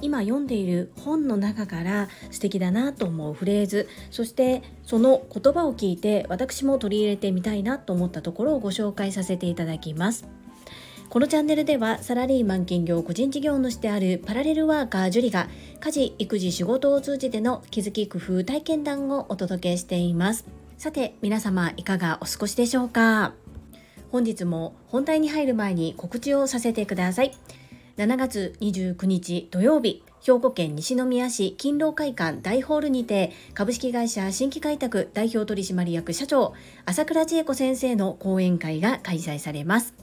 今読んでいる本の中から素敵だなと思うフレーズそしてその言葉を聞いて私も取り入れてみたいなと思ったところをご紹介させていただきます。このチャンネルではサラリーマン兼業個人事業主であるパラレルワーカージュリが家事育児仕事を通じての気づき工夫体験談をお届けしています。さて皆様いかがお過ごしでしょうか？本日も本題に入る前に告知をさせてください。7月29日土曜日兵庫県西宮市勤労会館大ホールにて株式会社新規開拓代表取締役社長朝倉千恵子先生の講演会が開催されます。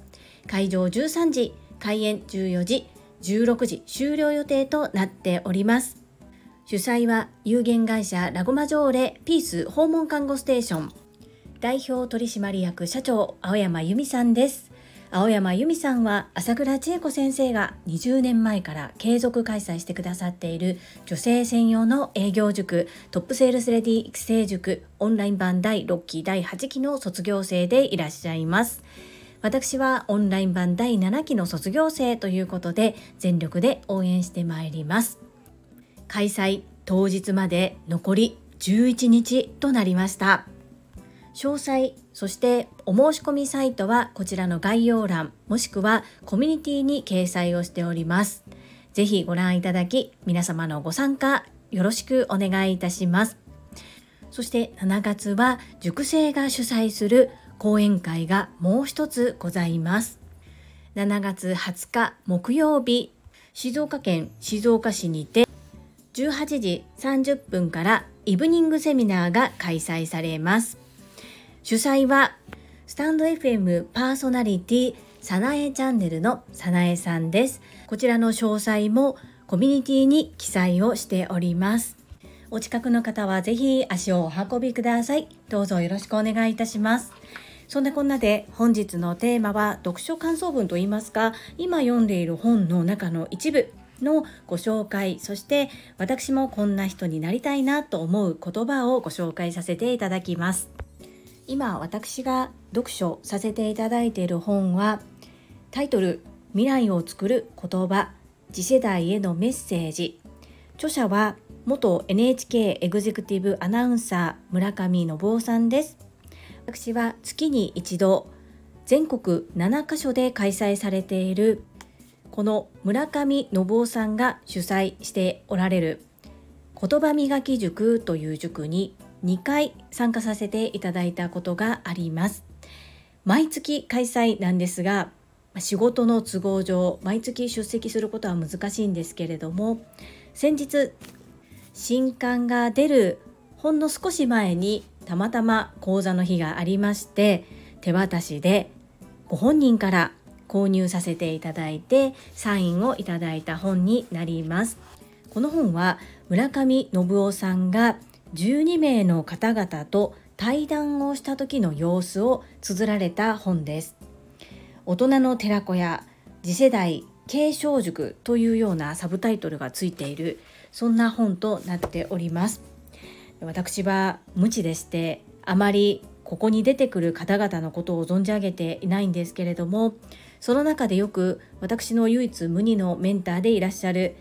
会場13時開演14時16時終了予定となっております。主催は有限会社ラゴマジョーレピース訪問看護ステーション。代表取締役社長青山由美さんです。青山由美さんは朝倉千恵子先生が20年前から継続開催してくださっている女性専用の営業塾トップセールスレディ育成塾オンライン版第6期第8期の卒業生でいらっしゃいます。私はオンライン版第7期の卒業生ということで全力で応援してまいります。開催当日まで残り11日となりました。詳細そしてお申し込みサイトはこちらの概要欄もしくはコミュニティに掲載をしておりますぜひご覧いただき皆様のご参加よろしくお願いいたしますそして7月は塾生が主催する講演会がもう一つございます。7月20日木曜日、静岡県静岡市にて18時30分からイブニングセミナーが開催されます。主催はスタンド FM パーソナリティさなえチャンネルのさなえさんです。こちらの詳細もコミュニティに記載をしております。お近くの方はぜひ足をお運びください。どうぞよろしくお願いいたします。そんなこんなで本日のテーマは読書感想文といいますか今読んでいる本の中の一部のご紹介そして私もこんな人になりたいなと思う言葉をご紹介させていただきます今私が読書させていただいている本はタイトル未来を作る言葉次世代へのメッセージ。著者は元 NHK エグゼクティブアナウンサー村上信夫さんです。私は月に一度全国7カ所で開催されているこの村上信夫さんが主催しておられる言葉磨き塾という塾に2回参加させていただいたことがあります。毎月開催なんですが仕事の都合上毎月出席することは難しいんですけれども先日新刊が出るほんの少し前にたまたま講座の日がありまして手渡しでご本人から購入させていただいてサインをいただいた本になります。この本は村上信夫さんが12名の方々と対談をした時の様子を綴られた本です。大人の寺子屋次世代継承塾というようなサブタイトルがついているそんな本となっております。私は無知でしてあまりここに出てくる方々のことを存じ上げていないんですけれどもその中でよく私の唯一無二のメンターでいらっしゃる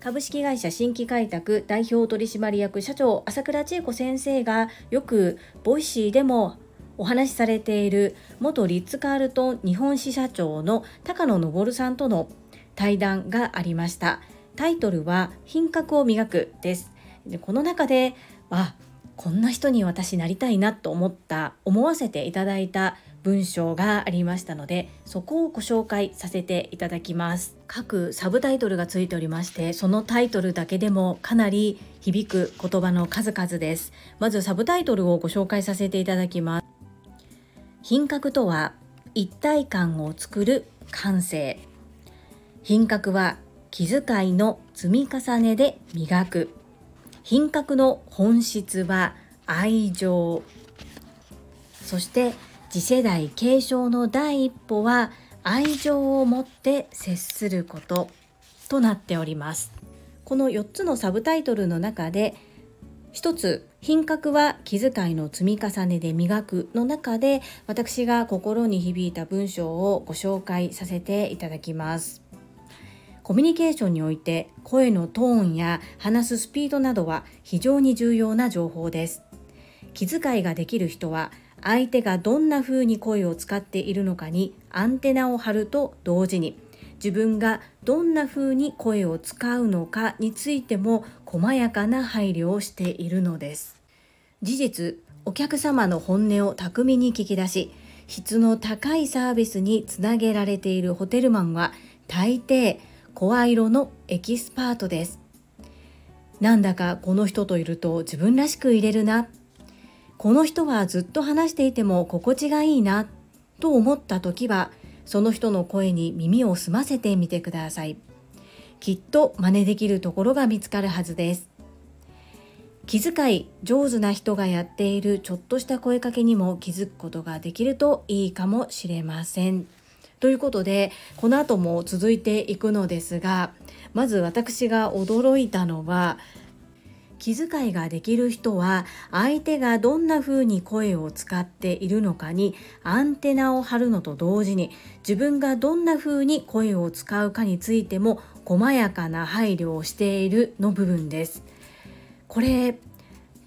株式会社新規開拓代表取締役社長朝倉千恵子先生がよくボイシーでもお話しされている元リッツ・カールトン日本支社長の高野登さんとの対談がありました。タイトルは品格を磨くです。でこの中であこんな人に私なりたいなと思った思わせていただいた文章がありましたのでそこをご紹介させていただきます。各サブタイトルがついておりましてそのタイトルだけでもかなり響く言葉の数々です。まずサブタイトルをご紹介させていただきます。品格とは一体感を作る感性。品格は気遣いの積み重ねで磨く。品格の本質は愛情。そして次世代継承の第一歩は愛情を持って接することとなっております。この4つのサブタイトルの中で一つ品格は気遣いの積み重ねで磨くの中で私が心に響いた文章をご紹介させていただきます。コミュニケーションにおいて声のトーンや話すスピードなどは非常に重要な情報です。気遣いができる人は相手がどんな風に声を使っているのかにアンテナを張ると同時に自分がどんな風に声を使うのかについても細やかな配慮をしているのです。事実お客様の本音を巧みに聞き出し質の高いサービスにつなげられているホテルマンは大抵声色のエキスパートです。なんだかこの人といると自分らしく入れるな。この人はずっと話していても心地がいいなと思った時はその人の声に耳を澄ませてみてください。きっと真似できるところが見つかるはずです。気遣い上手な人がやっているちょっとした声かけにも気づくことができるといいかもしれません。ということでこの後も続いていくのですがまず私が驚いたのは気遣いができる人は相手がどんな風に声を使っているのかにアンテナを張るのと同時に自分がどんな風に声を使うかについても細やかな配慮をしているの部分です。これ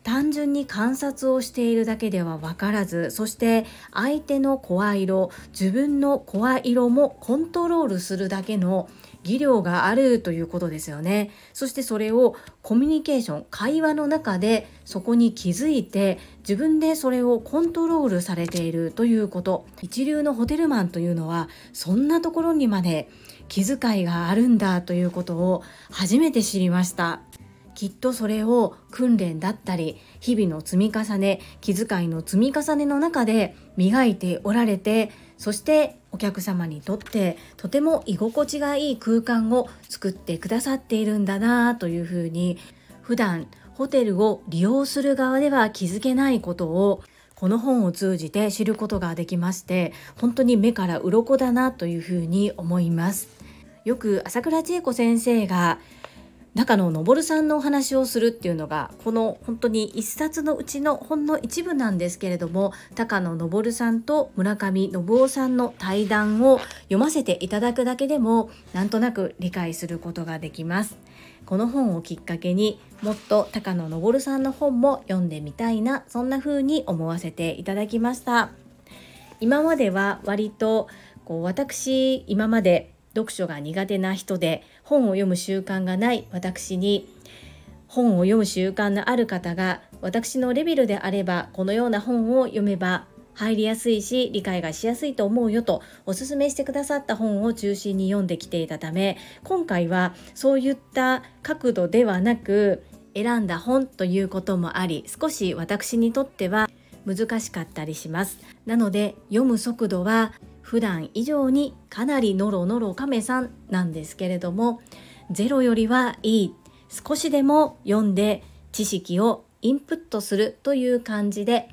単純に観察をしているだけでは分からずそして相手の声色自分の声色もコントロールするだけの技量があるということですよね。そしてそれをコミュニケーション会話の中でそこに気づいて自分でそれをコントロールされているということ。一流のホテルマンというのはそんなところにまで気遣いがあるんだということを初めて知りました。きっとそれを訓練だったり日々の積み重ね気遣いの積み重ねの中で磨いておられてそしてお客様にとってとても居心地がいい空間を作ってくださっているんだなというふうに普段ホテルを利用する側では気づけないことをこの本を通じて知ることができまして本当に目から鱗だなというふうに思います。よく朝倉千恵子先生が中野昇さんのお話をするっていうのがこの本当に一冊のうちのほんの一部なんですけれども高野昇さんと村上信夫さんの対談を読ませていただくだけでもなんとなく理解することができます。この本をきっかけにもっと高野昇さんの本も読んでみたいなそんな風に思わせていただきました。今までは割とこう私今まで読書が苦手な人で本を読む習慣がない私に本を読む習慣のある方が私のレベルであればこのような本を読めば入りやすいし理解がしやすいと思うよとおすすめしてくださった本を中心に読んできていたため今回はそういった角度ではなく選んだ本ということもあり少し私にとっては難しかったりします。なので読む速度は普段以上にかなりノロノロ亀さんなんですけれどもゼロよりはいい少しでも読んで知識をインプットするという感じで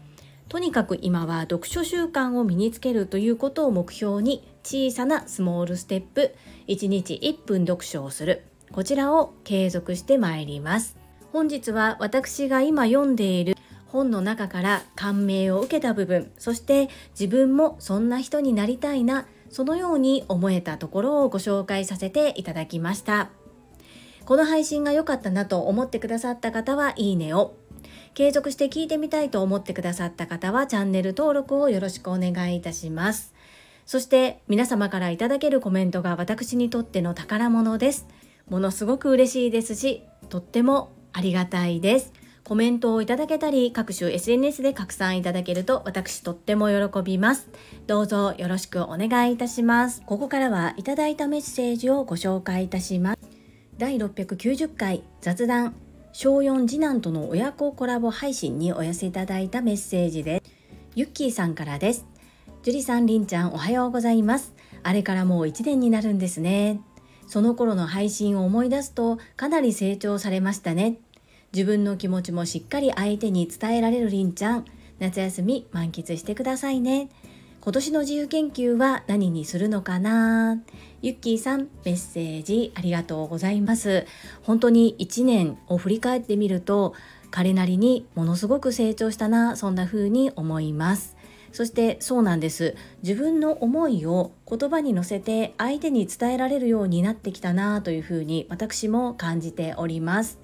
とにかく今は読書習慣を身につけるということを目標に小さなスモールステップ1日1分読書をする。こちらを継続してまいります。本日は私が今読んでいる本の中から感銘を受けた部分そして自分もそんな人になりたいなそのように思えたところをご紹介させていただきました。この配信が良かったなと思ってくださった方はいいねを。継続して聞いてみたいと思ってくださった方はチャンネル登録をよろしくお願いいたします。そして皆様からいただけるコメントが私にとっての宝物です。ものすごく嬉しいですしとってもありがたいです。コメントをいただけたり、各種 SNS で拡散いただけると私とっても喜びます。どうぞよろしくお願いいたします。ここからはいただいたメッセージをご紹介いたします。第690回雑談小4次男との親子コラボ配信にお寄せいただいたメッセージです。ゆっきーさんからです。樹里さん、りんちゃんおはようございます。あれからもう1年になるんですね。その頃の配信を思い出すとかなり成長されましたね。自分の気持ちもしっかり相手に伝えられるりんちゃん。夏休み満喫してくださいね。今年の自由研究は何にするのかな？ゆっきーさんメッセージありがとうございます。本当に1年を振り返ってみると彼なりにものすごく成長したなそんな風に思います。そしてそうなんです。自分の思いを言葉に乗せて相手に伝えられるようになってきたなというふうに私も感じております。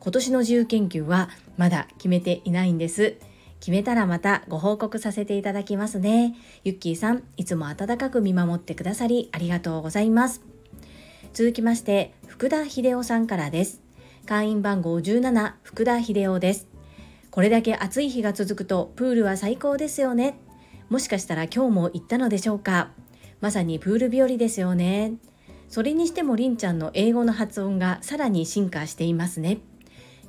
今年の自由研究はまだ決めていないんです決めたらまたご報告させていただきますねゆっきーさんいつも温かく見守ってくださりありがとうございます続きまして福田秀夫さんからです会員番号17福田秀夫ですこれだけ暑い日が続くとプールは最高ですよね。もしかしたら今日も行ったのでしょうか。まさにプール日和ですよね。それにしてもりんちゃんの英語の発音がさらに進化していますね。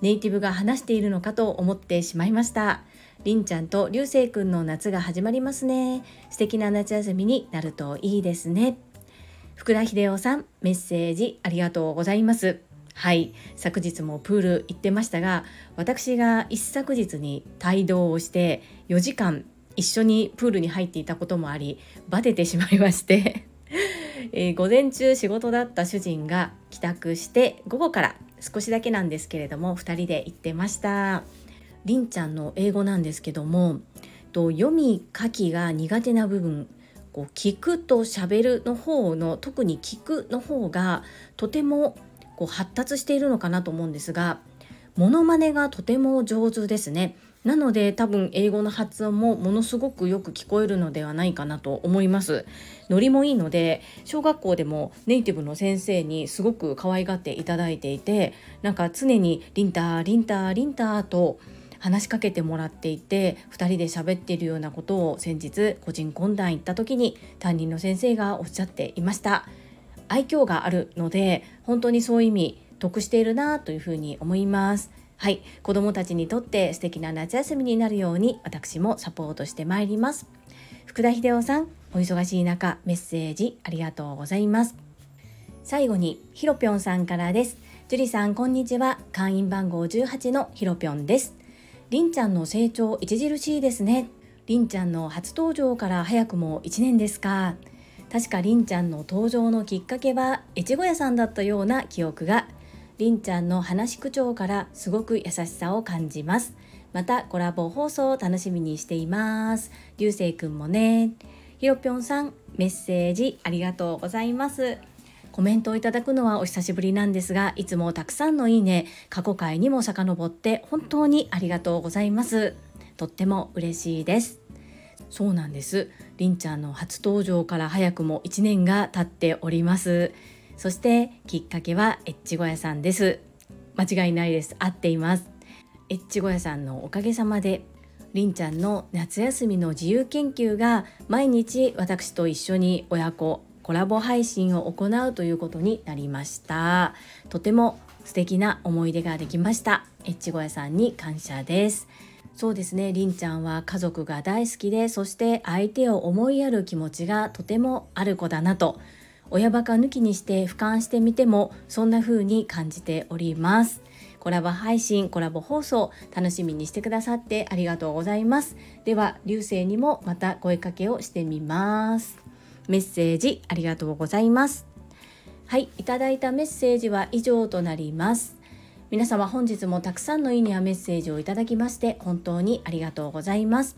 ネイティブが話しているのかと思ってしまいました。りんちゃんと流星くんの夏が始まりますね。素敵な夏休みになるといいですね。福田秀夫さん、メッセージありがとうございます。はい昨日もプール行ってましたが私が一昨日に帯同をして4時間一緒にプールに入っていたこともありバテてしまいまして えー、午前中仕事だった主人が帰宅して午後から少しだけなんですけれども2人で行ってました。りんちゃんの英語なんですけどもと読み書きが苦手な部分こう聞くと喋るの方の特に聞くの方がとてもこう発達しているのかなと思うんですがモノマネがとても上手ですね。なので多分英語の発音もものすごくよく聞こえるのではないかなと思います。ノリもいいので小学校でもネイティブの先生にすごく可愛がっていただいていてなんか常にリンターリンターリンターと話しかけてもらっていて2人で喋っているようなことを先日個人懇談行った時に担任の先生がおっしゃっていました。愛嬌があるので本当にそういう意味得しているなというふうに思います。はい。子どもたちにとって素敵な夏休みになるように私もサポートしてまいります。福田秀夫さんお忙しい中メッセージありがとうございます。最後にひろぴょんさんからです。樹里さんこんにちは。会員番号18のひろぴょんです。りんちゃんの成長著しいですね。りんちゃんの初登場から早くも1年ですか。確かりんちゃんの登場のきっかけは越後屋さんだったような記憶がりんちゃんの話し口調からすごく優しさを感じます。またコラボ放送を楽しみにしています。流星くんもね。ひろぴょんさんメッセージありがとうございます。コメントをいただくのはお久しぶりなんですがいつもたくさんのいいね。過去回にも遡って本当にありがとうございます。とっても嬉しいです。そうなんです。りんちゃんの初登場から早くも1年が経っております。そしてきっかけはエッチ小屋さんです。間違いないです。合っています。エッチ小屋さんのおかげさまでりんちゃんの夏休みの自由研究が毎日私と一緒に親子コラボ配信を行うということになりました。とても素敵な思い出ができました。エッチ小屋さんに感謝です。そうですね。りんちゃんは家族が大好きでそして相手を思いやる気持ちがとてもある子だなと親バカ抜きにして俯瞰してみてもそんな風に感じております。コラボ配信コラボ放送楽しみにしてくださってありがとうございます。では流星にもまた声かけをしてみます。メッセージありがとうございます。はいいただいたメッセージは以上となります。皆様本日もたくさんのいいねやメッセージをいただきまして本当にありがとうございます。